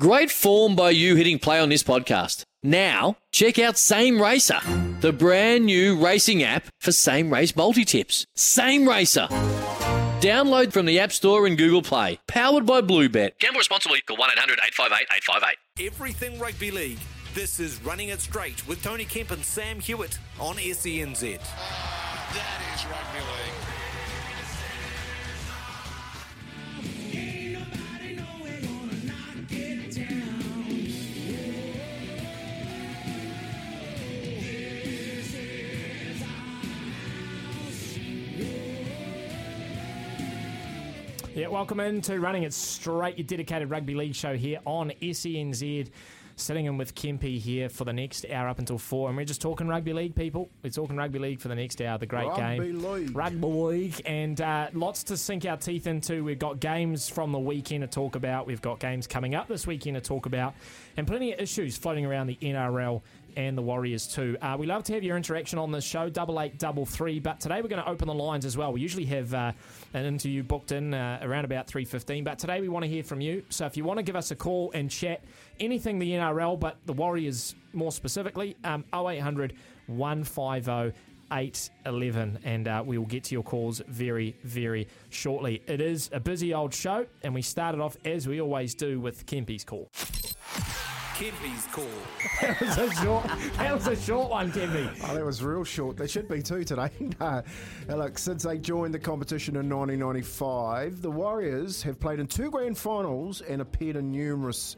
Great form by you hitting play on this podcast. Now, check out Same Racer, the brand new racing app for same race multi tips. Same Racer. Download from the App Store and Google Play. Powered by Bluebet. Gamble responsibly. Call 1 800 858 858. Everything Rugby League. This is Running It Straight with Tony Kemp and Sam Hewat on E SENZ. That is rugby league. Yeah, welcome into Running It Straight, your dedicated rugby league show here on SENZ. Sitting in with Kempy here for the next hour up until four, and we're just talking rugby league, people. We're talking rugby league for the next hour, the great Rugby game, league. rugby league, and uh, lots to sink our teeth into. We've got games from the weekend to talk about. We've got games coming up this weekend to talk about, and plenty of issues floating around the NRL and the Warriors too. Uh, we love to have your interaction on this show, double eight double three. But today we're going to open the lines as well. We usually have uh, an interview booked in uh, around about three fifteen, but today we want to hear from you. So if you want to give us a call and chat anything the NRL, but the Warriors more specifically, um, 0800 150 811 and uh, we will get to your calls very very shortly it is a busy old show and we started off as we always do with kempy's call Kempy's call. that was a short that was a short one kempy Oh, that was real short. There should be two today. no. Now, Look, since they joined the competition in 1995, the Warriors have played in two grand finals and appeared in numerous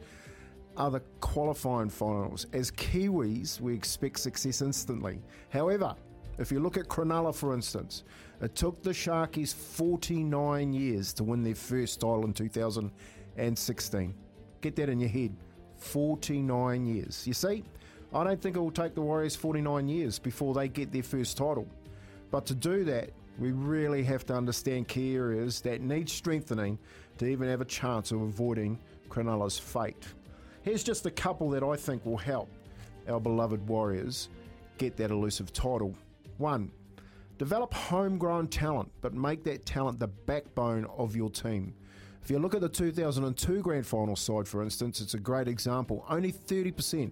other qualifying finals. As Kiwis, we expect success instantly. However, if you look at Cronulla, for instance, it took the Sharkies 49 years to win their first title in 2016. Get that in your head. 49 years. You see, I don't think it will take the Warriors 49 years before they get their first title. But to do that, we really have to understand key areas that need strengthening to even have a chance of avoiding Cronulla's fate. Here's just a couple that I think will help our beloved Warriors get that elusive title. One, develop homegrown talent, but make that talent the backbone of your team. If you look at the 2002 grand final side, for instance, it's a great example. Only 30%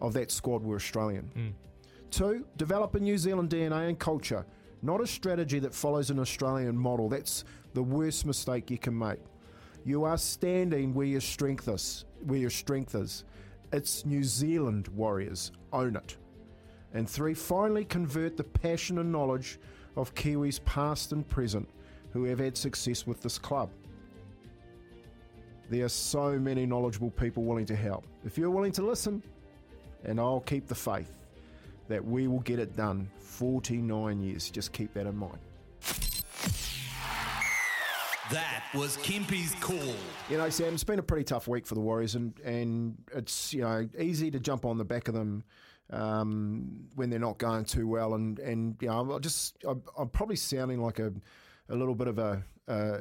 of that squad were Australian. Hmm. Two, develop a New Zealand DNA and culture, not a strategy that follows an Australian model. That's the worst mistake you can make. You are standing where your strength is. Where your strength is. It's New Zealand Warriors. Own it. And three, finally convert the passion and knowledge of Kiwis past and present who have had success with this club. There are so many knowledgeable people willing to help. If you're willing to listen, and I'll keep the faith that we will get it done. 49 years. Just keep that in mind. That was Kempy's call. You know, Sam, it's been a pretty tough week for the Warriors, and, and it's you know easy to jump on the back of them um, when they're not going too well, and and you know I just I, I'm probably sounding like a a little bit of a. Uh,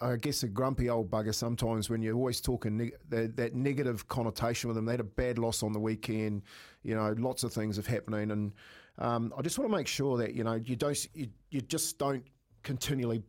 I guess a grumpy old bugger sometimes when you're always talking neg- that, that negative connotation with them. They had a bad loss on the weekend, you know, lots of things have happening, and um, I just want to make sure that you know you don't you, you just don't continually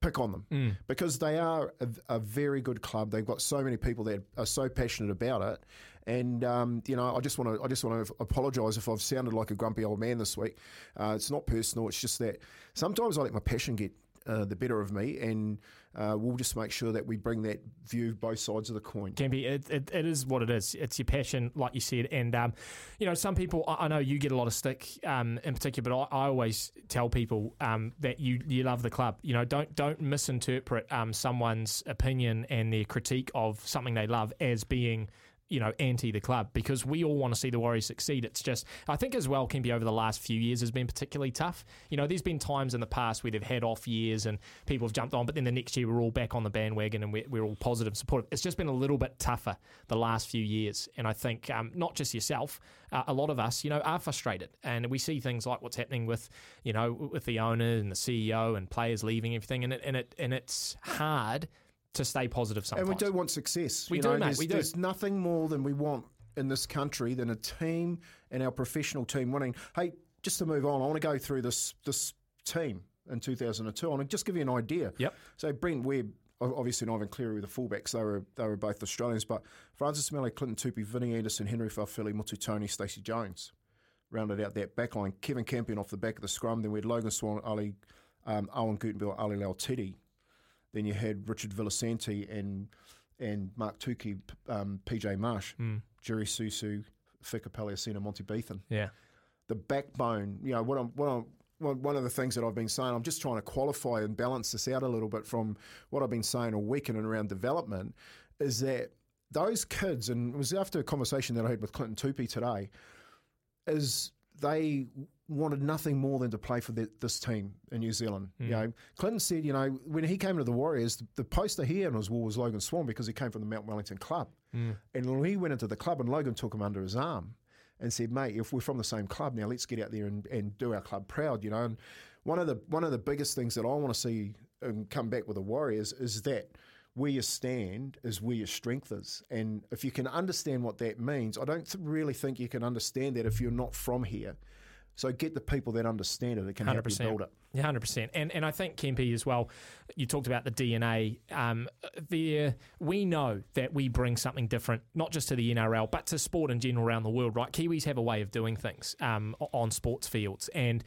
pick on them because they are a, a very good club. They've got so many people that are so passionate about it, and um, you know, I just want to I just want to apologise if I've sounded like a grumpy old man this week. Uh, it's not personal. It's just that sometimes I let my passion get. Uh, the better of me, and uh, we'll just make sure that we bring that view both sides of the coin. Kempy, it, it, it is what it is. It's your passion, like you said. And, um, you know, some people, I, I know you get a lot of stick um, in particular, but I, I always tell people um, that you, you love the club. You know, don't don't misinterpret um, someone's opinion and their critique of something they love as being you know, anti the club because we all want to see the Warriors succeed. It's just, I think as well, Kempy, over the last few years has been particularly tough. You know, there's been times in the past where they've had off years and people have jumped on, but then the next year we're all back on the bandwagon and we're, we're all positive, supportive. It's just been a little bit tougher the last few years. And I think um, not just yourself, uh, a lot of us, you know, are frustrated. And we see things like what's happening with, you know, with the owner and the CEO and players leaving everything. And it, and it, and it's hard to stay positive sometimes. And we do want success. We you do, know, mate, we do. there's nothing more than we want in this country than a team and our professional team winning. Hey, just to move on, I want to go through this this team in 2002. I want to just give you an idea. Yep. So Brent Webb, obviously and Ivan Cleary were the fullbacks. They were they were both Australians, but Francis Meli, Clinton Toopi, Vinny Anderson, Henry Fa'afili, Motu Tony, Stacey Jones rounded out that back line. Kevin Campion off the back of the scrum. Then we had Logan Swann, Ali, um, Awen Guttenbeil, Ali Lauiti'iti. Then you had Richard Villasanti and and Mark Tookey, um, PJ Marsh, Jerry Seuseu, Feka Paleaaesina, Monty Betham Yeah. the backbone. You know, what I'm, what I'm, one one of the things that I've been saying, I'm just trying to qualify and balance this out a little bit from what I've been saying all week in and around development, is that those kids, and it was after a conversation that I had with Clinton Toopi today, is they wanted nothing more than to play for the, this team in New Zealand. You hmm. know, Clinton said, you know, when he came to the Warriors, the, the poster he had on his wall was Logan Swann because he came from the Mount Wellington club. Hmm. And when he went into the club, and Logan took him under his arm and said, "Mate, if we're from the same club now, let's get out there and, and do our club proud." You know, and one of the one of the biggest things that I want to see and come back with the Warriors is that where you stand is where your strength is, and if you can understand what that means, I don't th- really think you can understand that if you're not from here. So get the people that understand it that can help you build it. Yeah, hundred percent. And and I think Kempy as well. You talked about the DNA. Um, there, we know that we bring something different, not just to the NRL, but to sport in general around the world. Right? Kiwis have a way of doing things um, on sports fields, and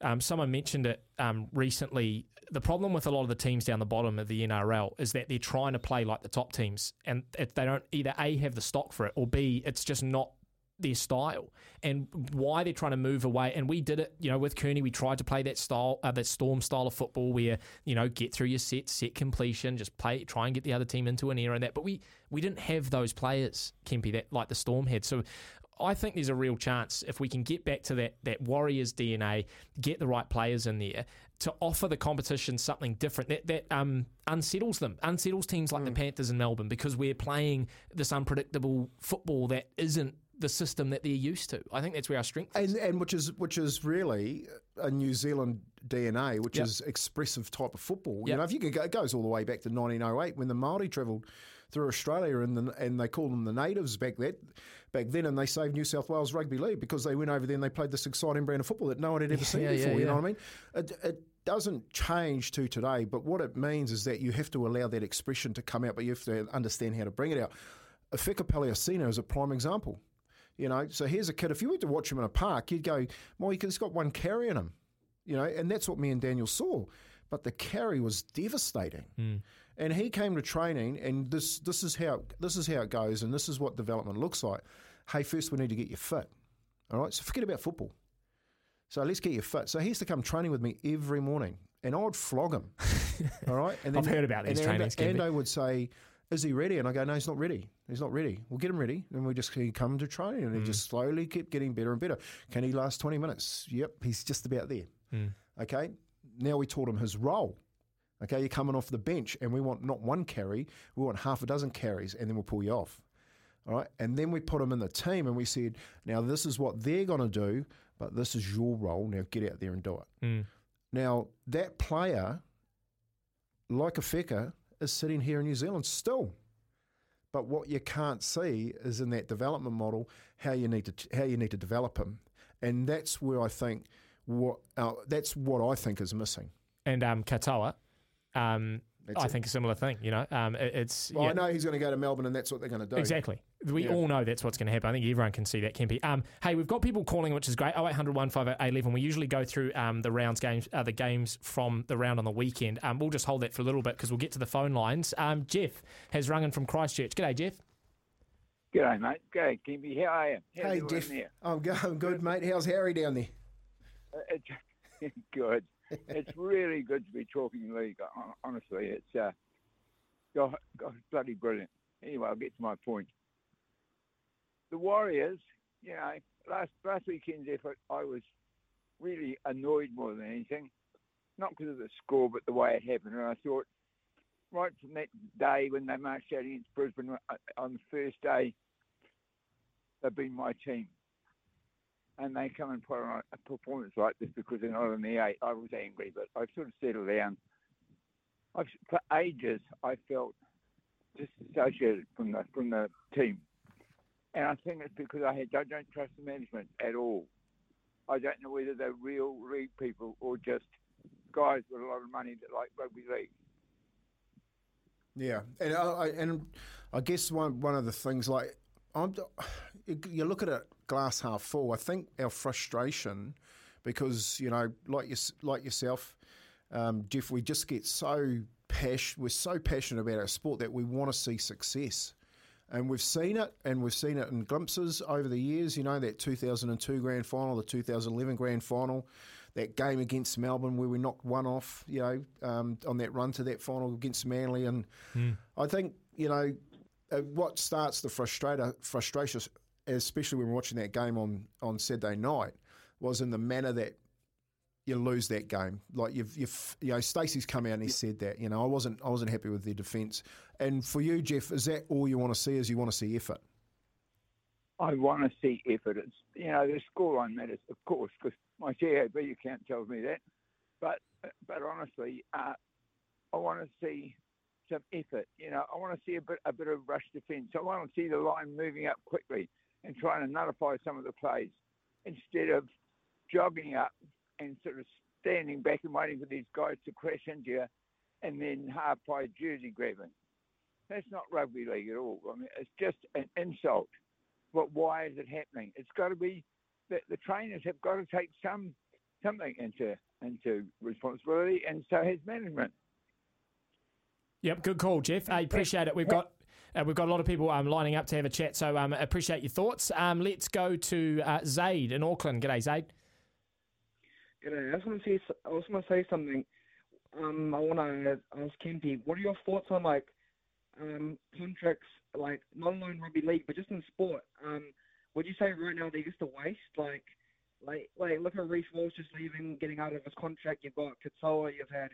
um, someone mentioned it um, recently. The problem with a lot of the teams down the bottom of the NRL is that they're trying to play like the top teams, and if they don't either a have the stock for it, or b it's just not their style and why they're trying to move away. And we did it, you know, with Kearney. We tried to play that style, uh, that storm style of football, where you know, get through your set, set completion, just play, try and get the other team into an error and that. But we we didn't have those players, Kempy, that like the Storm had. So. I think there's a real chance if we can get back to that that Warriors DNA, get the right players in there to offer the competition something different that that um, unsettles them, unsettles teams like the Panthers in Melbourne because we're playing this unpredictable football that isn't the system that they're used to. I think that's where our strength is. And, and which is which is really a New Zealand DNA, which Yep. is expressive type of football. You know, if you could go, it goes all the way back to 1908 when the Maori travelled through Australia and the, and they called them the natives back that back then, and they saved New South Wales Rugby League because they went over there and they played this exciting brand of football that no one had ever seen Yeah, yeah, before. You know yeah. what I mean? It, it doesn't change to today, but what it means is that you have to allow that expression to come out, but you have to understand how to bring it out. Feka Paleaaesina is a prime example. You know, so here's a kid. If you went to watch him in a park, you'd go, "Well, he's got one carry in him." You know, and that's what me and Daniel saw. But the carry was devastating. Hmm. And he came to training, and this this is how this is how it goes, and this is what development looks like. Hey, first we need to get you fit. All right, so forget about football. So let's get you fit. So he used to come training with me every morning, and I would flog him. all right, and I've heard about these and trainings, And Kevin. I would say, "Is he ready?" And I go, "No, he's not ready. He's not ready. We'll get him ready." And we just he come to training, and he mm. just slowly kept getting better and better. Can he last twenty minutes? Yep, he's just about there. Mm. Okay, now we taught him his role. Okay, you're coming off the bench, and we want not one carry, we want half a dozen carries, and then we'll pull you off. All right, and then we put him in the team, and we said, now this is what they're going to do, but this is your role. Now get out there and do it. Mm. Now that player, like a Feka, is sitting here in New Zealand still. But what you can't see is in that development model how you need to how you need to develop them, and that's where I think what uh, that's what I think is missing. And um, Katoa, um, That's I it. think a similar thing. You know, um, it- it's Well, yeah, I know he's going to go to Melbourne, and that's what they're going to do. Exactly. We Yeah. all know that's what's going to happen. I think everyone can see that, Kempy. Um, hey, we've got people calling, which is great. 0800 158 11. We usually go through um, the rounds games, uh, the games from the round on the weekend. Um, we'll just hold that for a little bit because we'll get to the phone lines. Um, Jeff has rung in from Christchurch. G'day, Jeff. G'day, mate. G'day, Kempy. How are you? How's Hey, everyone Jeff. There? I'm, go- I'm good, mate. How's Harry down there? Uh, It's good. It's really good to be talking league. hon- Honestly, it's uh, God, God, bloody brilliant. Anyway, I'll get to my point. The Warriors, you know, last last weekend's effort, I was really annoyed more than anything, not because of the score, but the way it happened. And I thought, right from that day when they marched out against Brisbane uh, on the first day, they've been my team. And they come and put on a performance like this because they're not in the eight. I was angry, but I've sort of settled down. I've, for ages, I felt disassociated from the from the team, and I think it's because I had, I don't trust the management at all. I don't know whether they're real league people or just guys with a lot of money that like rugby league. Yeah, and I, and I guess one one of the things like I'm, you look at it glass half full. I think our frustration, because you know, like you, like yourself, um, Jeff, we just get so passionate. We're so passionate about our sport that we want to see success. And we've seen it, and we've seen it in glimpses over the years. You know, that 2002 grand final, the 2011 grand final, that game against Melbourne where we knocked one off, you know, um, on that run to that final against Manly. And mm. I think, you know, uh, what starts the frustrator, frustration, especially when we're watching that game on, on Saturday night, was in the manner that you lose that game. Like you've, you've you know, Stacey's come out and he said that. You know, I wasn't, I wasn't happy with their defence. And for you, Jeff, is that all you want to see? Is you want to see effort? I want to see effort. It's you know the scoreline matters, of course, because my TAB account tells me that. But but honestly, uh, I want to see some effort. You know, I want to see a bit a bit of rush defence. I want to see the line moving up quickly and trying to nullify some of the plays instead of jogging up and sort of standing back and waiting for these guys to crash into you and then half by jersey grabbing. That's not rugby league at all. I mean, it's just an insult. But why is it happening? It's got to be that the trainers have got to take some something into into responsibility, and so has management. Yep, good call, Jeff. I appreciate it. We've got uh, we've got a lot of people um, lining up to have a chat, so um, appreciate your thoughts. Um, let's go to uh, Zaid in Auckland. G'day, Zaid. G'day. I just want to say I was going to say something. Um, I want to ask Kempy, what are your thoughts on like um, contracts, like not only in rugby league but just in sport? Um, would you say right now they're just a waste? Like, like, like look at Reece Walsh just leaving, getting out of his contract. You've got Katoa, you've had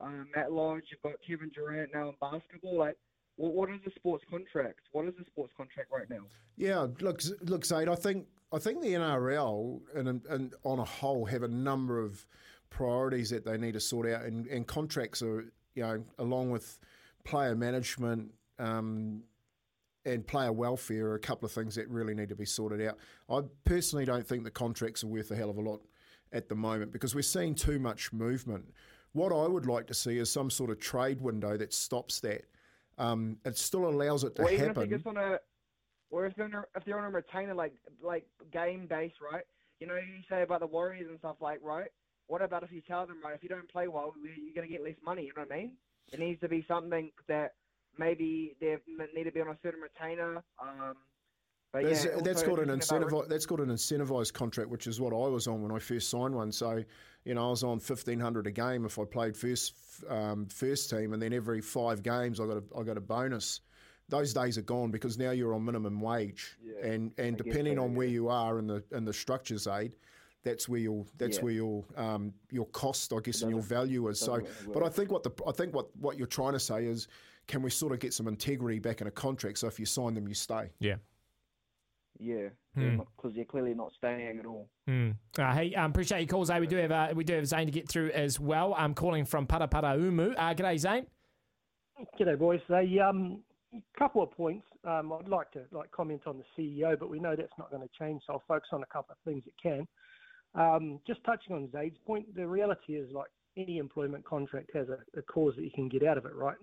um, Matt Lodge, you've got Kevin Durant now in basketball. Like, what, is the sports contract? What is the sports contract right now? Yeah, look, look, Zaid. I think I think the NRL and, and on a whole have a number of priorities that they need to sort out, and, and contracts are you know along with player management. Um, and player welfare are a couple of things that really need to be sorted out. I personally don't think the contracts are worth a hell of a lot at the moment because we're seeing too much movement. What I would like to see is some sort of trade window that stops that. Um, it still allows it to well, happen. Even if on a, or if they're, if they're on a retainer like like game base, right? You know, you say about the Warriors and stuff like, right? What about if you tell them, right, if you don't play well, you're going to get less money? You know what I mean? It needs to be something that maybe they need to be on a certain retainer. Um, but that's, yeah, that's called an incentivized. That's called an incentivized contract, which is what I was on when I first signed one. So, you know, I was on fifteen hundred a game if I played first um, first team, and then every five games I got a, I got a bonus. Those days are gone because now you're on minimum wage, yeah, and and depending so, on yeah. where you are in the in the structures aid, that's where your that's yeah. where your um, your cost, I guess, and your value is. So, but I think what the I think what what you're trying to say is can we sort of get some integrity back in a contract? So if you sign them, you stay. Yeah. Yeah, because mm. they're clearly not staying at all. Mm. Uh, hey, um, appreciate your calls. Hey, we do have uh, we do have Zane to get through as well. I'm calling from Paraparaumu. Uh, g'day, Zane. G'day, boys. A um, couple of points. Um, I'd like to like comment on the CEO, but we know that's not going to change. So I'll focus on a couple of things that can. Um, just touching on Zaid's point, the reality is like any employment contract has a, a cause that you can get out of it, right?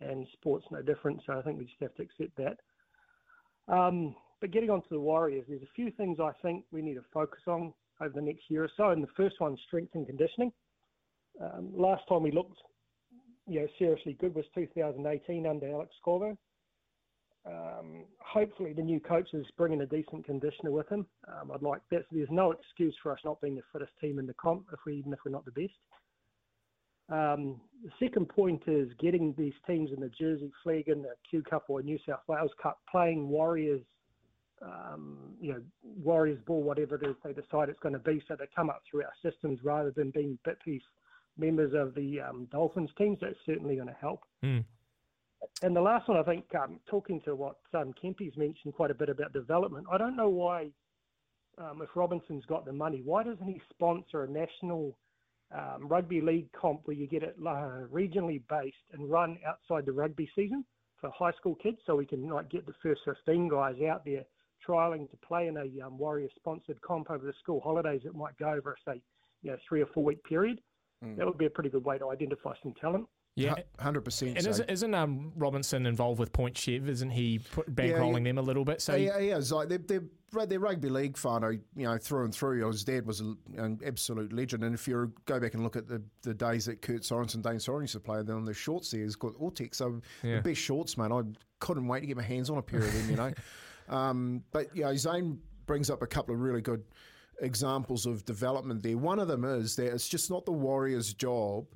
and sport's no different. So I think we just have to accept that. Um, but getting on to the Warriors, there's a few things I think we need to focus on over the next year or so. And the first one, strength and conditioning. Um, last time we looked, you know, seriously good was 2018 under Alex Corvo. Um, hopefully, the new coach is bringing a decent conditioner with him. Um, I'd like that. So there's no excuse for us not being the fittest team in the comp, if we even if we're not the best. Um, the second point is getting these teams in the Jersey Flegg and the Q Cup or New South Wales Cup playing Warriors, um, you know, Warriors ball, whatever it is they decide it's going to be, so they come up through our systems rather than being bit piece members of the um, Dolphins teams. That's certainly going to help. Mm. And the last one, I think, um, talking to what um, Kempy's mentioned quite a bit about development, I don't know why, um, if Robinson's got the money, why doesn't he sponsor a national – um, rugby league comp where you get it uh, regionally based and run outside the rugby season for high school kids, so we can like get the first 15 guys out there trialing to play in a um, Warrior sponsored comp over the school holidays. It might go over say you know three or four week period. Mm. That would be a pretty good way to identify some talent. Yeah. hundred percent. And isn't, isn't um, Robinson involved with Point Chev? Isn't he bankrolling yeah. them a little bit? So yeah, yeah, it's like they're, they're, they're rugby league whānau, you know, through and through. His dad was an absolute legend, and if you go back and look at the, the days that Kurt Sorensen, and Dane Sorensen played, then on the shorts there, he's got Ortex, so Yeah. the best shorts, mate. I couldn't wait to get my hands on a pair of them, you know. um, but you know, Zane brings up a couple of really good examples of development there. One of them is that it's just not the Warriors' job,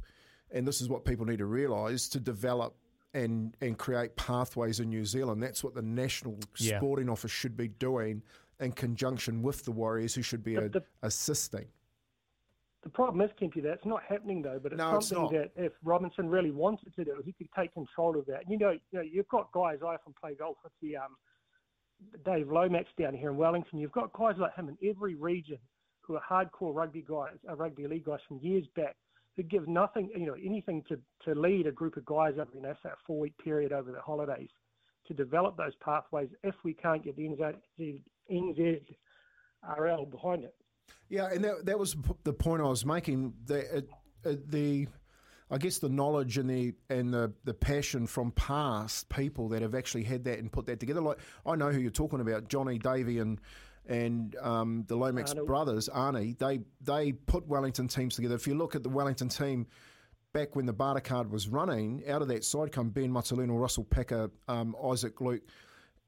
and this is what people need to realise, to develop and and create pathways in New Zealand. That's what the National Yeah. Sporting Office should be doing in conjunction with the Warriors, who should be But a, the- assisting. The problem is, Kempy, that's not happening though. But it's No, it's something not. that if Robinson really wanted to do, he could take control of that. You know, you know, you've got guys. I often play golf with the um, Dave Lomax down here in Wellington. You've got guys like him in every region who are hardcore rugby guys, uh, rugby league guys from years back who give nothing, you know, anything to, to lead a group of guys over, you know, say a four week period over the holidays to develop those pathways if we can't get the NZ, NZRL behind it. Yeah, and that that was the point I was making. It, it, the I guess the knowledge and the and the, the passion from past people that have actually had that and put that together. Like I know who you're talking about, Johnny Davey and and um, the Lomax Arnie. brothers, Arnie. They they put Wellington teams together. If you look at the Wellington team. Back when the Bartercard was running, out of that side come Ben Matulino, Russell Packer, um, Isaac Luke,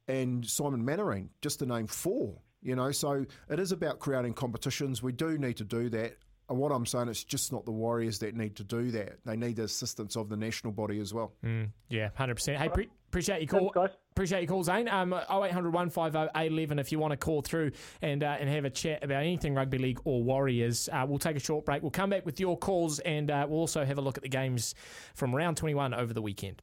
and Simon Mannering, just to name four. You know, so it is about creating competitions. We do need to do that. And what I'm saying, it's just not the Warriors that need to do that. They need the assistance of the national body as well. Mm, yeah, hundred percent. Hey, pre- appreciate your call. Thanks, guys. Appreciate your call, Zane. Um, 0800 150 811 if you want to call through and uh, and have a chat about anything rugby league or Warriors. Uh, we'll take a short break. We'll come back with your calls and uh, we'll also have a look at the games from round 21 over the weekend.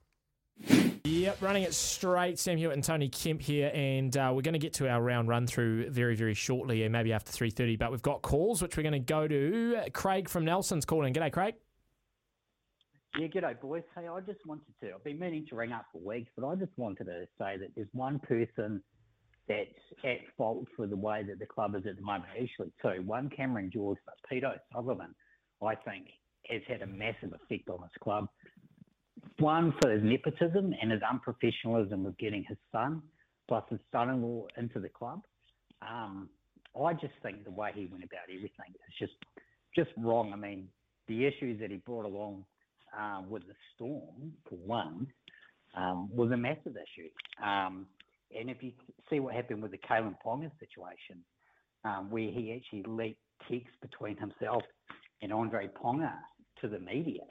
Yep, running it straight. Sam Hewat and Tony Kemp here, and uh, we're going to get to our round run through very, very shortly, and maybe after three thirty. But we've got calls, which we're going to go to. Craig from Nelson's calling. G'day, Craig. Yeah, g'day, boys. Hey, I just wanted to, I've been meaning to ring up for weeks, but I just wanted to say that there's one person that's at fault for the way that the club is at the moment. Actually, two. One, Cameron George, but Peter Sutherland, I think, has had a massive effect on this club. One, for his nepotism and his unprofessionalism with getting his son, plus his son-in-law into the club. Um, I just think the way he went about everything is just just wrong. I mean, the issues that he brought along um, with the storm, for one, um, was a massive issue. Um, and if you see what happened with the Kalyn Ponga situation, um, where he actually leaked texts between himself and Andre Ponga to the media,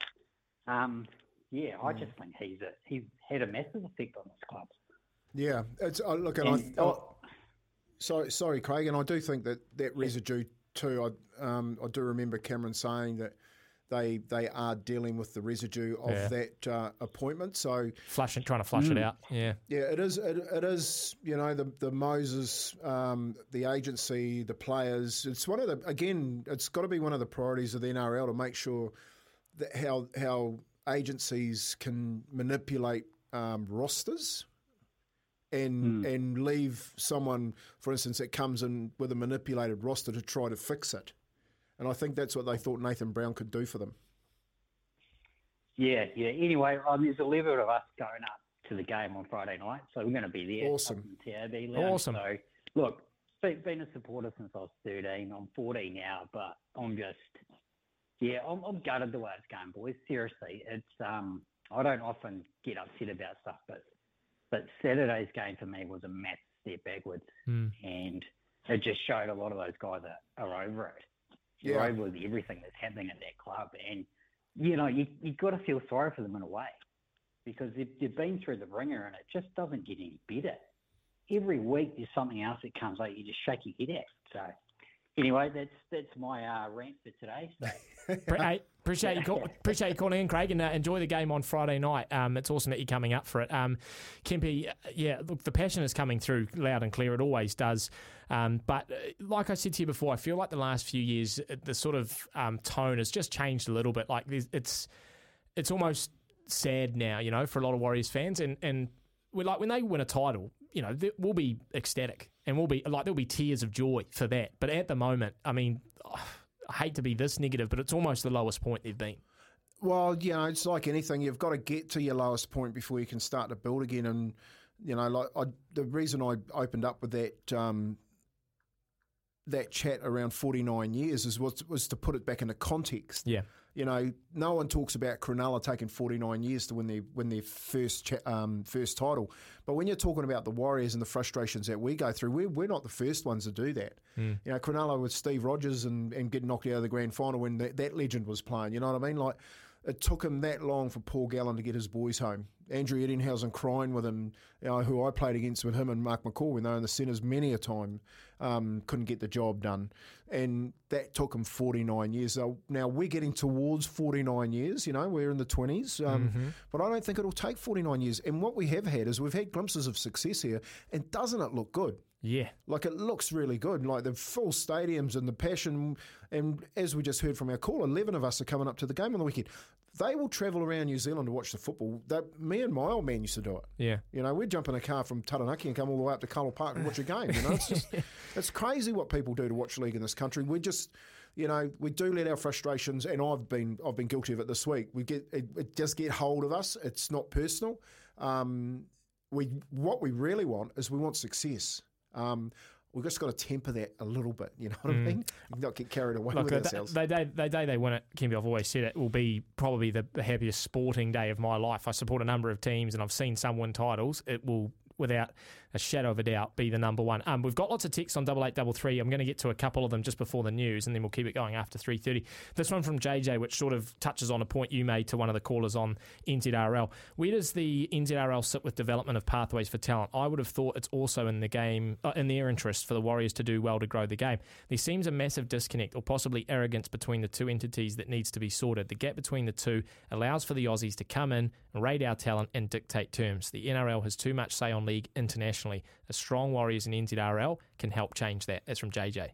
yeah, I just think he's a, he's had a massive effect on this club. Yeah, it's uh, look, and, And- I, oh, sorry, sorry, Craig, and I do think that that residue too. I um, I do remember Cameron saying that they they are dealing with the residue of Yeah. that uh, appointment. So Flushing, trying to flush it out. Yeah. yeah, it is. It, it is. You know, the the Moses, um, the agency, the players. It's one of the again. It's got to be one of the priorities of the NRL to make sure that how how agencies can manipulate um, rosters. And and leave someone, for instance, that comes in with a manipulated roster to try to fix it, and I think that's what they thought Nathan Brown could do for them. Yeah, yeah. Anyway, um, there's 11 of us going up to the game on Friday night, so we're going to be there. Awesome. up TAB lounge. Awesome. So, look, been, been a supporter since I was 13. I'm 14 now, but I'm just, yeah, I'm, I'm gutted the way it's going, boys. Seriously, it's um, I don't often get upset about stuff, but but Saturday's game for me was a massive step backwards, Mm. and it just showed a lot of those guys are, are over it. Yeah. You're over with everything that's happening at that club, and you know you you got to feel sorry for them in a way because they've, they've been through the ringer, and it just doesn't get any better. Every week there's something else that comes out, you just shake your head at. So anyway, that's that's my uh, rant for today. So hey, appreciate you call, appreciate you calling in, Craig, and uh, enjoy the game on Friday night. Um, it's awesome that you're coming up for it. Um, Kempy, uh, yeah, look, the passion is coming through loud and clear. It always does. Um, but uh, like I said to you before, I feel like the last few years, uh, the sort of um, tone has just changed a little bit. Like it's it's almost sad now, you know, for a lot of Warriors fans, and and we like when they win a title, you know, we'll be ecstatic and we'll be like there'll be tears of joy for that. But at the moment, I mean, I hate to be this negative, but it's almost the lowest point they've been. Well, you know, it's like anything. You've got to get to your lowest point before you can start to build again. And you know, like I, the reason I opened up with that um, that chat around forty nine years is was was to put it back into context. Yeah. You know, no one talks about Cronulla taking 49 years to win their win their first cha- um, first title, but when you're talking about the Warriors and the frustrations that we go through, we're, we're not the first ones to do that. You know, Cronulla with Steve Rogers and, and getting knocked out of the grand final when that, that legend was playing. You know what I mean? Like it took him that long for Paul Gallen to get his boys home. Andrew Ettingshausen crying with him, you know, who I played against with him and Mark McGaw when they were in the centres many a time, um, couldn't get the job done. And that took him 49 years. So now we're getting towards 49 years, you know, we're in the 20s. Um, But I don't think it'll take 49 years. And what we have had is we've had glimpses of success here, and doesn't it look good? Yeah. Like it looks really good. Like the full stadiums and the passion. And as we just heard from our caller, 11 of us are coming up to the game on the weekend. They will travel around New Zealand to watch the football. They, me and my old man used to do it. Yeah. You know, we'd jump in a car from Taranaki and come all the way up to Carlaw Park and watch a game. You know, it's just, it's crazy what people do to watch league in this country. We just, you know, we do let our frustrations, and I've been, I've been guilty of it this week. We get, it, it just get hold of us. It's not personal. Um, we, what we really want is we want success. Um, we've just got to temper that a little bit. You know what I mm. mean? Not get carried away Look, with uh, the, ourselves. the day, the day they win it, Kempy, I've always said it will be probably the happiest sporting day of my life. I support a number of teams and I've seen some win titles. It will, without a shadow of a doubt, be the number one. Um, we've got lots of texts on double eight double three. I'm going to get to a couple of them just before the news, and then we'll keep it going after three thirty. This one from JJ, which sort of touches on a point you made to one of the callers on NZRL. Where does the NZRL sit with development of pathways for talent? I would have thought it's also in the game, uh, in their interest for the Warriors to do well to grow the game. There seems a massive disconnect or possibly arrogance between the two entities that needs to be sorted. The gap between the two allows for the Aussies to come in, raid our talent, and dictate terms. The NRL has too much say on league A strong Warriors and NZRL can help change that. That's from JJ.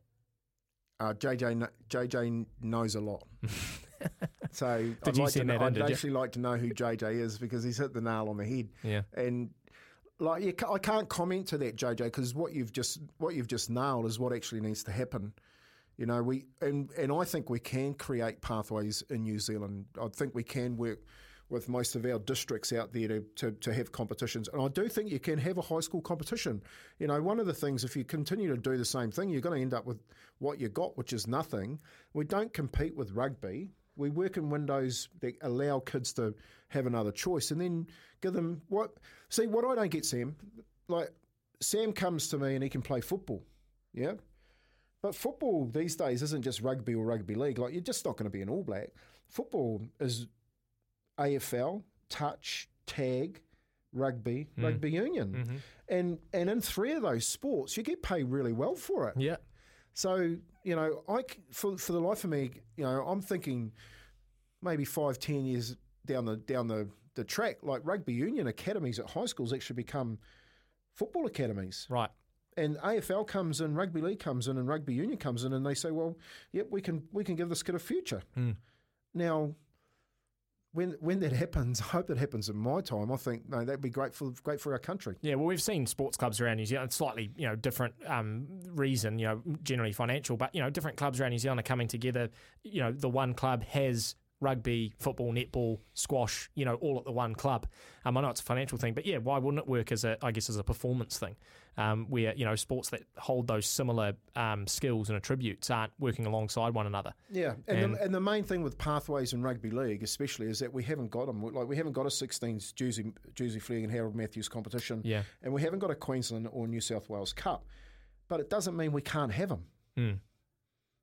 Uh, JJ JJ knows a lot. so I'd, you like to that in, I'd did you? actually like to know who JJ is because he's hit the nail on the head. Yeah. And like you, I can't comment to that JJ because what you've just what you've just nailed is what actually needs to happen. You know, we and and I think we can create pathways in New Zealand. I think we can work with most of our districts out there to, to, to have competitions. And I do think you can have a high school competition. You know, one of the things, if you continue to do the same thing, you're going to end up with what you got, which is nothing. We don't compete with rugby. We work in windows that allow kids to have another choice and then give them what. See, what I don't get, Sam, like, Sam comes to me and he can play football. Yeah. But football these days isn't just rugby or rugby league. Like, you're just not going to be an All Black. Football is AFL, touch, tag, rugby, hmm. rugby union. Mm-hmm. And and in three of those sports, you get paid really well for it. Yeah. So, you know, I for, for the life of me, you know, I'm thinking maybe five, ten years down the down the, the track, like rugby union academies at high schools actually become football academies. Right. And AFL comes in, rugby league comes in, and rugby union comes in, and they say, "Well, yep, we can we can give this kid a future." Hmm. Now, when when that happens, I hope it happens in my time. I think no, that'd be great for great for our country. Yeah, well, we've seen sports clubs around New Zealand. Slightly, you know, different um, reason. You know, generally financial, but you know, different clubs around New Zealand are coming together. You know, the one club has rugby, football, netball, squash. You know, all at the one club. Um, I know it's a financial thing, but yeah, why wouldn't it work as a, I guess, as a performance thing? Um, where you know, sports that hold those similar um, skills and attributes aren't working alongside one another. Yeah, and, And- the, and the main thing with pathways in rugby league, especially, is that we haven't got them. Like we haven't got a 16s Jersey Jersey Flegg and Harold Matthews competition. Yeah. and we haven't got a Queensland or New South Wales Cup. But it doesn't mean we can't have them. Hmm.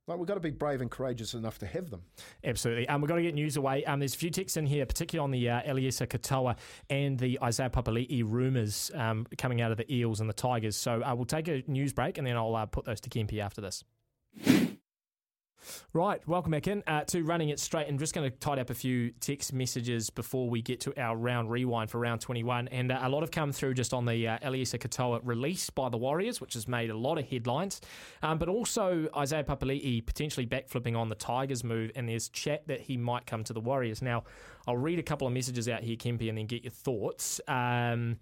Like we've got to be brave and courageous enough to have them. Absolutely. Um, we've got to get news away. Um, there's a few texts in here, particularly on the uh, Eliesa Katoa and the Isaiah Papali'i rumours um, coming out of the Eels and the Tigers. So uh, we'll take a news break and then I'll uh, put those to Kempy after this. Right, welcome back in uh, to Running It Straight. I'm just going to tidy up a few text messages before we get to our round rewind for round 21. And uh, a lot have come through just on the uh, Eliesa Katoa release by the Warriors, which has made a lot of headlines. Um, but also Isaiah Papali'i potentially backflipping on the Tigers move, and there's chat that he might come to the Warriors. Now, I'll read a couple of messages out here, Kempy, and then get your thoughts. Um,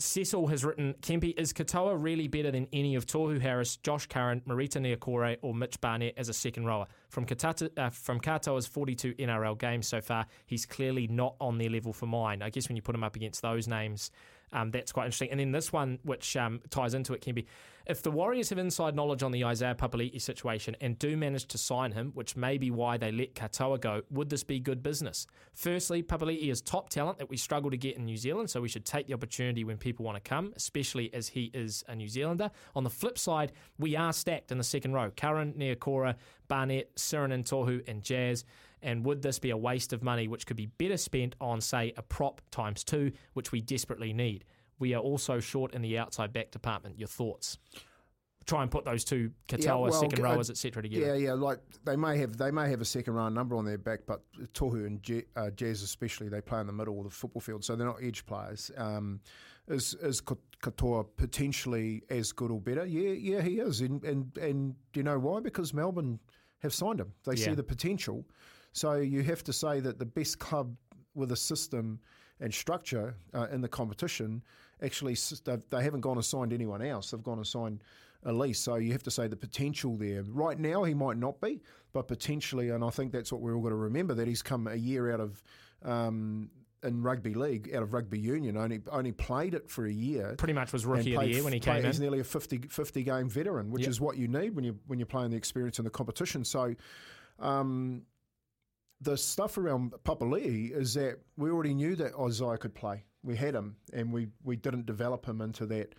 Cecil has written, Kempy, is Katoa really better than any of Tohu Harris, Josh Curran, Marata Niukore, or Mitch Barnett as a second rower? From, Katata, uh, from Katoa's 42 NRL games so far, he's clearly not on their level for mine. I guess when you put him up against those names, um, that's quite interesting. And then this one, which um, ties into it, can be if the Warriors have inside knowledge on the Isaiah Papali'i situation and do manage to sign him, which may be why they let Katoa go, would this be good business? Firstly, Papali'i is top talent that we struggle to get in New Zealand, so we should take the opportunity when people want to come, especially as he is a New Zealander. On the flip side, we are stacked in the second row. Curran, Niukore, Barnett, Sirenin Tohu, and Jazz. And would this be a waste of money which could be better spent on, say, a prop times two, which we desperately need? We are also short in the outside back department. Your thoughts? Try and put those two Katoa Yeah, well, second uh, rowers, etc. together. Yeah, yeah. Like they may have they may have a second round number on their back, but Tohu and Je- uh, Jazz especially they play in the middle of the football field, so they're not edge players. Um, is is Katoa potentially as good or better? Yeah, yeah, he is, and and and do you know why? Because Melbourne have signed him. They see the potential. So you have to say that the best club with a system and structure uh, in the competition actually they haven't gone and signed anyone else. They've gone and signed Elise. So you have to say the potential there. Right now he might not be, but potentially, and I think that's what we're all got to remember that he's come a year out of. Um, in rugby league, out of rugby union, only only played it for a year. Pretty much was rookie of the year when he came He's in. nearly a 50, 50 game veteran, which Yep. is what you need when you when you're playing the experience in the competition. So, um, the stuff around Papali'i is that we already knew that Isaiah could play. We had him, and we, we didn't develop him into that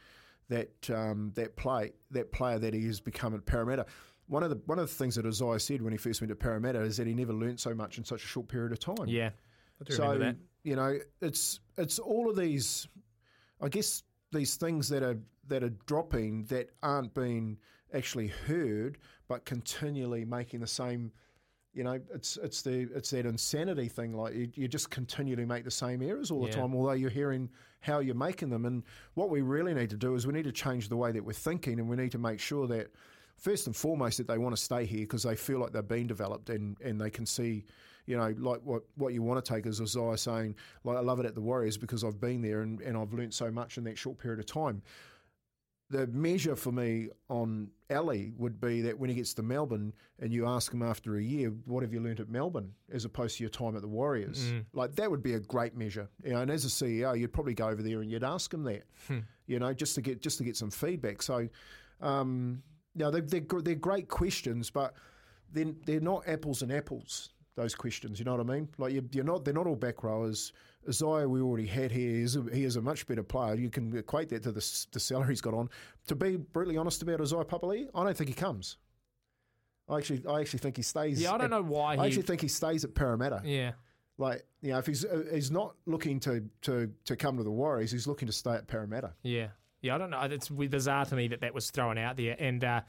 that um, that play that player that he has become at Parramatta. One of the one of the things that Isaiah said when he first went to Parramatta is that he never learnt so much in such a short period of time. Yeah, I do so remember that. you know, it's it's all of these, I guess these things that are that are dropping that aren't being actually heard, but continually making the same. You know, it's it's the it's that insanity thing. Like you, you just continually make the same errors all the Yeah. time, although you're hearing how you're making them. And what we really need to do is we need to change the way that we're thinking, and we need to make sure that first and foremost that they want to stay here because they feel like they've been developed and, and they can see, you know, like what, what you want to take is Isaiah saying, like, I love it at the Warriors because I've been there and, and I've learnt so much in that short period of time. The measure for me on Ali would be that when he gets to Melbourne and you ask him after a year, what have you learnt at Melbourne as opposed to your time at the Warriors? Like that would be a great measure. You know, and as a CEO, you'd probably go over there and you'd ask him that, you know, just to get just to get some feedback. So, um, now they're, they're they're great questions, but then they're not apples and apples. Those questions, you know what I mean? Like you, you're not, they're not all back rowers. Isaiah, we already had here. He is a, he is a much better player. You can equate that to the, the salary he's got on. To be brutally honest about Isaiah Papali'i, I don't think he comes. I actually, I actually think he stays. Yeah, I don't at- know why I he- actually think he stays at Parramatta. Yeah. Like you know, if he's uh, he's not looking to, to to come to the Warriors, he's looking to stay at Parramatta. Yeah. Yeah, I don't know. It's bizarre to me that that was thrown out there. And uh,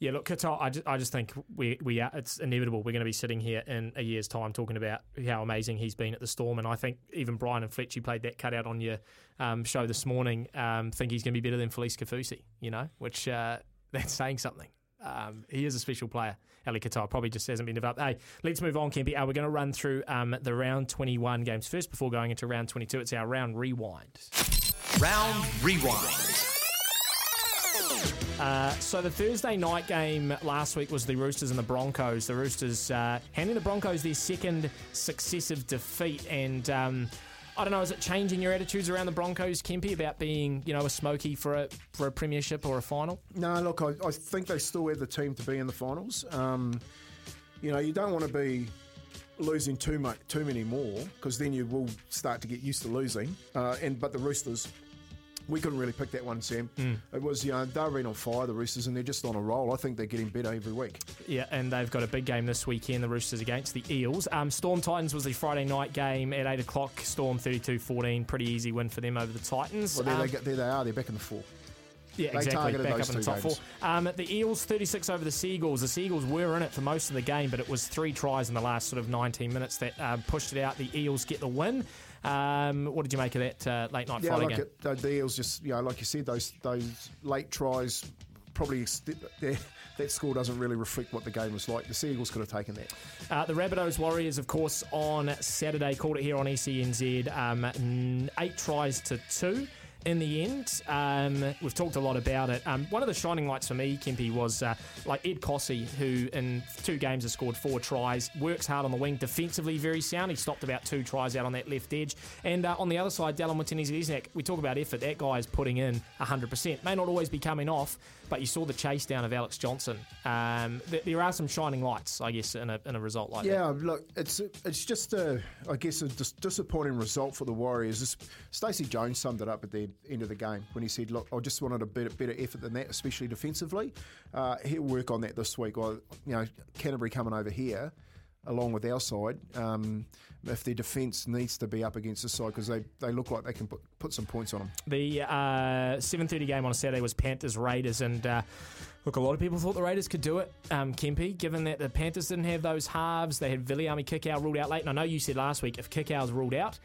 yeah, look, Katoa, I just, I just think we, we are, it's inevitable. We're going to be sitting here in a year's time talking about how amazing he's been at the Storm. And I think even Brian and Fletch, you played that cutout on your um, show this morning. Um, think he's going to be better than Felise Kaufusi, you know, which uh, that's saying something. Um, he is a special player. Ali Katoa probably just hasn't been developed. Hey, let's move on, Kempy. Uh, we're going to run through um, the round 21 games first before going into round 22. It's our round rewind. Round Rewind. Uh, so the Thursday night game last week was the Roosters and the Broncos. The Roosters uh, handing the Broncos their second successive defeat, and um, I don't know, is it changing your attitudes around the Broncos, Kempy, about being you know a smoky for a for a premiership or a final? No, look, I, I think they still have the team to be in the finals. Um, you know, you don't want to be losing too much, too many more, because then you will start to get used to losing. Uh, and but the Roosters, we couldn't really pick that one, Sam. It was you know they've been on fire, the Roosters, and they're just on a roll. I think they're getting better every week. Yeah, and they've got a big game this weekend, the Roosters against the Eels. Um, Storm Titans was the Friday night game at 8 o'clock. Storm 32 14. Pretty easy win for them over the Titans. Well, there, Um, they, there they are. They're back in the four. Yeah, They exactly. targeted Back up in the top four. Um, the Eels 36 over the Seagulls. The Seagulls were in it for most of the game, but it was three tries in the last sort of 19 minutes that uh, pushed it out. The Eels get the win. Um, what did you make of that uh, late night Yeah, Friday like it, the, Eels just you know, like you said, those those late tries probably that that score doesn't really reflect what the game was like. The Seagulls could have taken that. Uh, the Rabbitohs Warriors, of course, on Saturday called it here on ECNZ. Um, eight tries to two. In the end. Um, we've talked a lot about it. Um, one of the shining lights for me, Kempy, was uh, like Ed Kosi, who in two games has scored four tries, works hard on the wing, defensively very sound. He stopped about two tries out on that left edge. And uh, on the other side, Dallin Martinez we talk about effort. That guy is putting in 100%. May not always be coming off, but you saw the chase down of Alex Johnson. Um, th- there are some shining lights, I guess, in a, in a result like yeah, that. Yeah, look, it's it's just a, I guess, a dis- disappointing result for the Warriors. Stacey Jones summed it up at the end of the game when he said, "Look, I just wanted a bit better effort than that, especially defensively. Uh, he'll work on that this week. Well, you know, Canterbury coming over here." along with our side, um, if their defence needs to be up against the side because they, they look like they can put, put some points on them. The uh, 7.30 game on a Saturday was Panthers-Raiders and... Uh, Look, a lot of people thought the Raiders could do it, um, given that the Panthers didn't have those halves. They had Viliami Kikau ruled out late. And I know you said last week if Kikau's ruled out,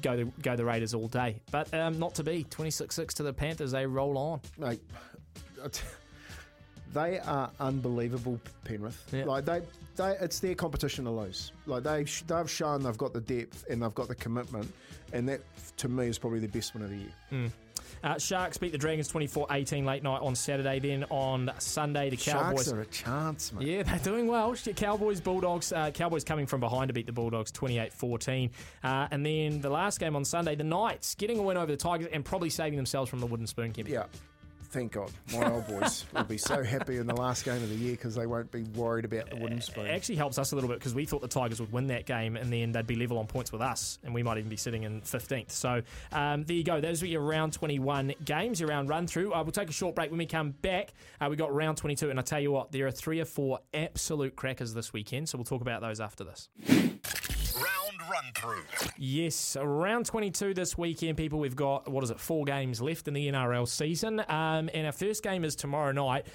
go the, go the Raiders all day. But um, not to be. 26 6 to the Panthers. They roll on. Mate, they are unbelievable, Penrith. Yeah. Like they, they, it's their competition to lose. Like they, they've shown they've got the depth and they've got the commitment, and that to me is probably the best one of the year. Mm. Uh, Sharks beat the Dragons 24 18 late night on Saturday. Then on Sunday, the Cowboys. Sharks are a chance, mate. Yeah, they're doing well. Cowboys, Bulldogs. Uh, Cowboys coming from behind to beat the Bulldogs 28 14. Uh, and then the last game on Sunday, the Knights getting a win over the Tigers and probably saving themselves from the wooden spoon, Kim. Yeah. Thank God. My old boys will be so happy in the last game of the year because they won't be worried about the wooden spoon. It actually helps us a little bit because we thought the Tigers would win that game and then they'd be level on points with us and we might even be sitting in 15th. So um, there you go. Those are your round 21 games, your round run through. Uh, we'll take a short break when we come back. Uh, we got round 22 and I tell you what, there are three or four absolute crackers this weekend. So we'll talk about those after this run through. Yes, around 22 this weekend, people. We've got, what is it, four games left in the NRL season. Um, and our first game is tomorrow night.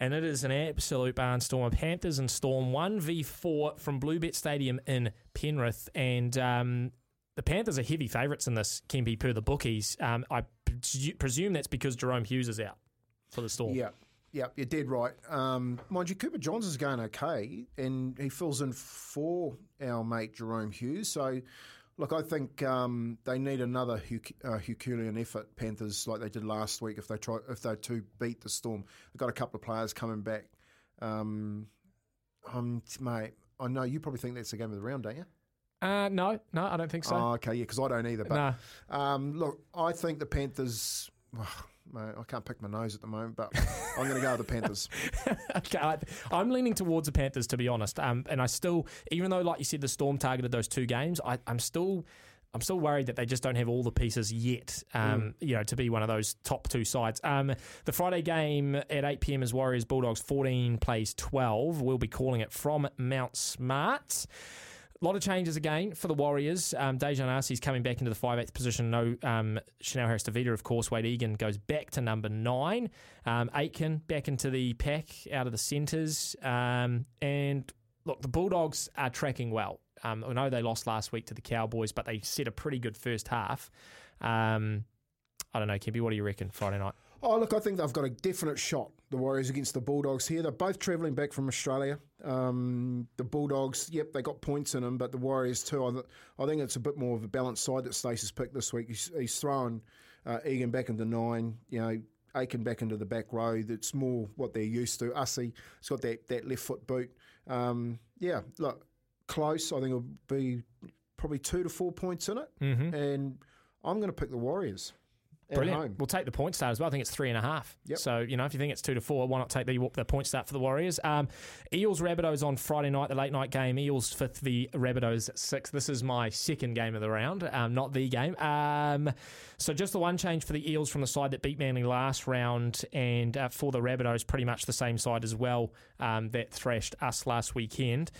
And it is an absolute barnstorm. Panthers and Storm 1v4 from Bluebet Stadium in Penrith. And um, the Panthers are heavy favourites in this, Kempy, per the bookies. Um, I presume that's because Jahrome Hughes is out for the Storm. Yeah. Yeah, you're dead right. Um, mind you, Cooper Johns is going okay, and he fills in for our mate Jahrome Hughes. So, look, I think um, they need another uh, Herculean effort, Panthers, like they did last week. If they try, if they to beat the Storm, they've got a couple of players coming back. Um, um, mate, I know you probably think that's the game of the round, don't you? Uh, no, no, I don't think so. Oh, okay, yeah, because I don't either. But nah. um, look, I think the Panthers. I can't pick my nose at the moment, but I'm going to go with the Panthers. okay, I, am leaning towards the Panthers to be honest. Um, and I still, even though, like you said, the Storm targeted those two games, I, I'm still. I'm still worried that they just don't have all the pieces yet, um, mm. you know, to be one of those top two sides. Um, the Friday game at 8 p.m. is Warriors Bulldogs 14 plays 12. We'll be calling it from Mount Smart. A lot of changes again for the Warriors. Um, Dejan Arcee's coming back into the 5'8 position. No um, Chanel Harris Tavita, of course. Wade Egan goes back to number nine. Um, Aitken back into the pack out of the centres. Um, and look, the Bulldogs are tracking well. Um, I know they lost last week to the Cowboys, but they set a pretty good first half. Um, I don't know, Kempy, what do you reckon Friday night? Oh, look, I think they've got a definite shot, the Warriors against the Bulldogs here. They're both travelling back from Australia. Um, the Bulldogs, yep, they got points in them, but the Warriors too. I, I think it's a bit more of a balanced side that Stacey's picked this week. He's, he's throwing uh, Egan back into nine, you know, Aitken back into the back row. That's more what they're used to. Ussy, it's got that, that left foot boot. Um, yeah, look, close. I think it'll be probably two to four points in it. Mm-hmm. And I'm going to pick the Warriors. Brilliant. We'll take the point start as well. I think it's three and a half. Yep. So, you know, if you think it's two to four, why not take the, the point start for the Warriors? Um, Eels Rabbitohs on Friday night, the late night game. Eels fifth, the Rabbitohs sixth. This is my second game of the round, um, not the game. Um, so just the one change for the Eels from the side that beat Manly last round, and uh, for the Rabbitohs, pretty much the same side as well um, that thrashed us last weekend.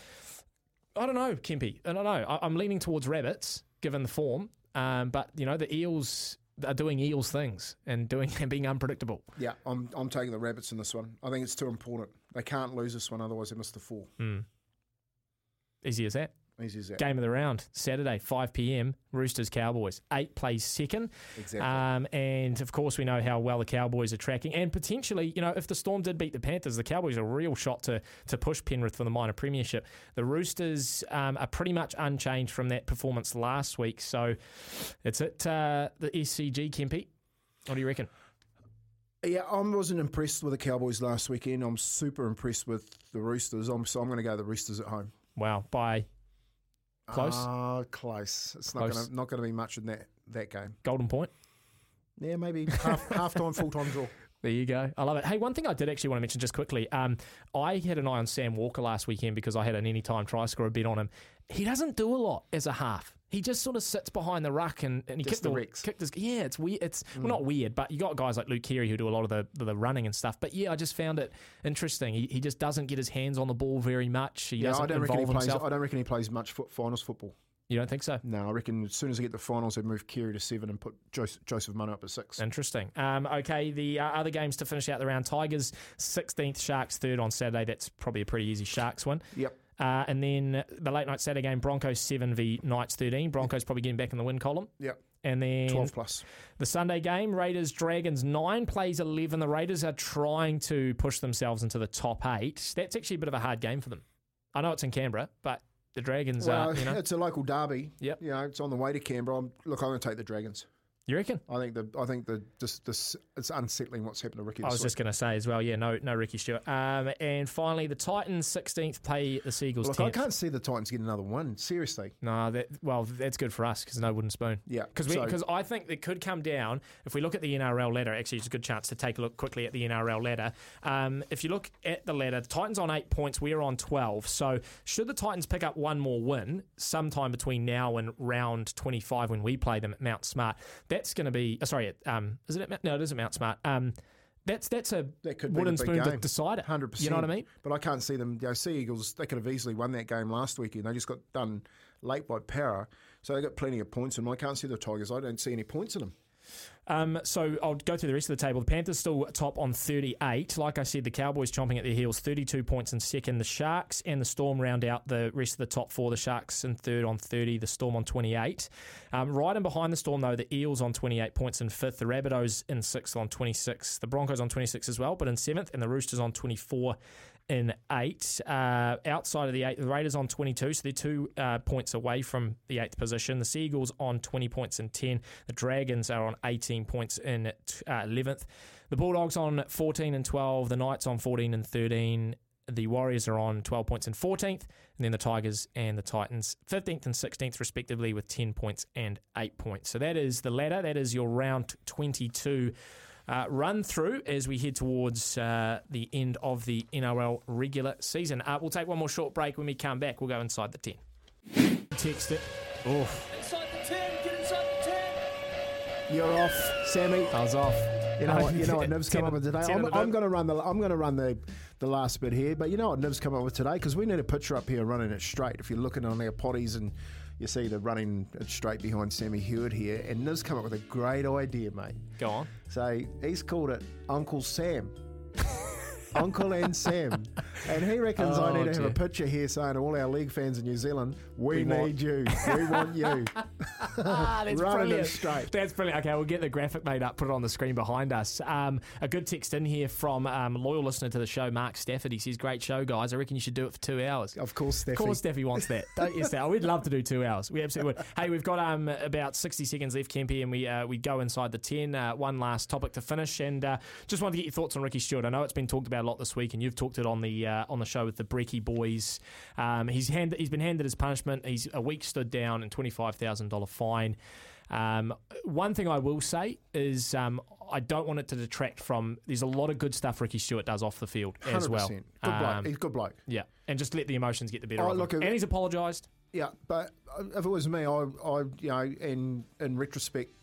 I don't know, Kempy. I don't know. I, am leaning towards Rabbits, given the form. Um, but, you know, the Eels are doing Eels things and doing and being unpredictable. Yeah, I'm I'm taking the rabbits in this one. I think it's too important. They can't lose this one, otherwise they miss the four. Mm. Easy as that. Easy as that. Game of the round, Saturday, 5 p.m. Roosters Cowboys. Eight plays second. Exactly. Um, and of course, we know how well the Cowboys are tracking. And potentially, you know, if the Storm did beat the Panthers, the Cowboys are a real shot to to push Penrith for the minor premiership. The Roosters um, are pretty much unchanged from that performance last week. So it's at uh, the SCG, Kempy. What do you reckon? Yeah, I wasn't impressed with the Cowboys last weekend. I'm super impressed with the Roosters. I'm, so I'm going to go the Roosters at home. Wow, by close, Ah, close. It's not going to not going to be much in that that game. golden point. Yeah, maybe half half time, full time draw. There you go. I love it. Hey, one thing I did actually want to mention just quickly. Um, I had an eye on Sam Walker last weekend because I had an anytime try scorer bet on him. He doesn't do a lot as a half. He just sort of sits behind the ruck and, and he Just kicked the the, Rex. kicked his yeah. It's weird. It's well not weird, but you got guys like Luke Keary who do a lot of the the running and stuff. But yeah, I just found it interesting. He, he just doesn't get his hands on the ball very much. He Yeah, doesn't I don't reckon he involve plays. himself. I don't reckon he plays much foot, finals football. You don't think so? No, I reckon as soon as they get the finals, they move Keary to seven and put Joseph, Joseph up at six. Interesting. Um, okay, the uh, other games to finish out the round: Tigers 16th, Sharks third on Saturday. That's probably a pretty easy Sharks one. Yep. Uh, and then the late night Saturday game: Broncos seven v Knights 13. Broncos probably getting back in the win column. Yep. And then 12 plus. the Sunday game: Raiders Dragons nine plays 11. The Raiders are trying to push themselves into the top eight. That's actually a bit of a hard game for them. I know it's in Canberra, but the Dragons Well, are. You know, it's a local derby. Yep. You know, it's on the way to Canberra. I'm, look, I'm going to take the Dragons. You reckon? I think the I think the just this it's unsettling what's happened to Ricky. I was week. just going to say as well, yeah, no, no Ricky Stuart. Um, and finally, the Titans 16th play the Seagulls Look, I can't see the Titans getting another one. Seriously. No, that well, that's good for us because no wooden spoon. Yeah, because so- because I think it could come down if we look at the NRL ladder. Actually, it's a good chance to take a look quickly at the NRL ladder. Um, if you look at the ladder, the Titans on eight points, we're on twelve. So should the Titans pick up one more win sometime between now and round twenty five when we play them at Mount Smart, that's going to be. Uh, sorry, um, is it at No, it isn't Mount Smart. Um, that's that's a That could be wooden big spoon game. decide it. Hundred percent. You know what I mean? But I can't see them. You know, Sea Eagles. They could have easily won that game last weekend. They just got done late by power, so they got plenty of points. And I can't see the Tigers. I don't see any points in them. Um, so I'll go through the rest of the table. The Panthers still top on 38. Like I said, the Cowboys chomping at their heels, 32 points in second. The Sharks and the Storm round out the rest of the top four. The Sharks in third on 30, the Storm on 28. Um, right in behind the Storm, though, the Eels on 28 points in fifth. The Rabbitohs in sixth on 26. The Broncos on 26 as well, but in seventh. And the Roosters on 24 in eight. Uh, outside of the eight, the Raiders on 22, so they're two uh, points away from the eighth position. The Seagulls on 20 points in 10. The Dragons are on 18 points in uh, 11th. The Bulldogs on 14 and 12. The Knights on 14 and 13. The Warriors are on 12 points in 14th. And then the Tigers and the Titans 15th and 16th, respectively, with 10 points and 8 points. So that is the ladder. That is your round 22 uh, run through as we head towards uh, the end of the NRL regular season. Uh, we'll take one more short break. When we come back, we'll go inside the 10. Text it. Oof. Inside the 10, get inside the 10. You're off, Sammy. I was off. You know what? You know what Niv's come up with today. I'm, I'm going to run the. I'm going to run the the last bit here. But you know what Niv's come up with today because we need a picture up here running it straight. If you're looking on our potties and you see the running straight behind Sammy Hewat here, and Niv's come up with a great idea, mate. Go on. So he's called it Uncle Sam. Uncle and Sam. And he reckons I Oh, need to have a picture here saying to all our league fans in New Zealand, we, We need you. We want you. Ah, that's Running brilliant. straight. That's brilliant. Okay, we'll get the graphic made up, put it on the screen behind us. Um, a good text in here from um, loyal listener to the show, Mark Stafford. He says, "Great show, guys. I reckon you should do it for two hours." Of course, Steffi. Of course, Steffi wants that. Don't you, Steph? We'd love to do two hours. We absolutely would. Hey, we've got um, about 60 seconds left, Kempy, and we uh, we go inside the 10. Uh, one last topic to finish, and uh, just wanted to get your thoughts on Ricky Stuart. I know it's been talked about a lot this week, and you've talked it on the uh, on the show with the Breaky boys. Um, he's hand, he's been handed his punishment. He's a week stood down and $25,000 fine. Um, one thing I will say is um, I don't want it to detract from. There's a lot of good stuff Ricky Stuart does off the field as 100%. well. Good bloke. Um, He's a good bloke. yeah, and just let the emotions get the better Oh, of him. look, if- and he's apologised. Yeah, but if it was me, I, I, you know, in in retrospect,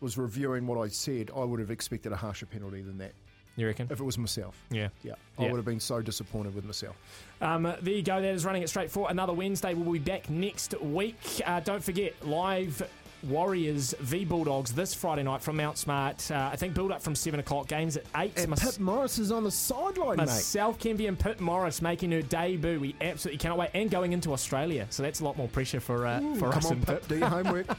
was reviewing what I said, I would have expected a harsher penalty than that. You reckon? If it was myself, Yeah. yeah, I Yeah. would have been so disappointed with myself. Um, there you go. That is running it straight for another Wednesday. We'll be back next week. Uh, don't forget, live Warriors v Bulldogs this Friday night from Mount Smart. Uh, I think build up from 7 o'clock. Games at 8. And Morris is on the sideline, mate. Myself, Kempy, and Pip Morris making her debut. We absolutely cannot wait. And going into Australia. So that's a lot more pressure for, uh, for Come us on, and Pip, do your homework.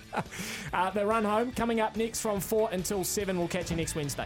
Uh, the run home coming up next from 4 until 7. We'll catch you next Wednesday.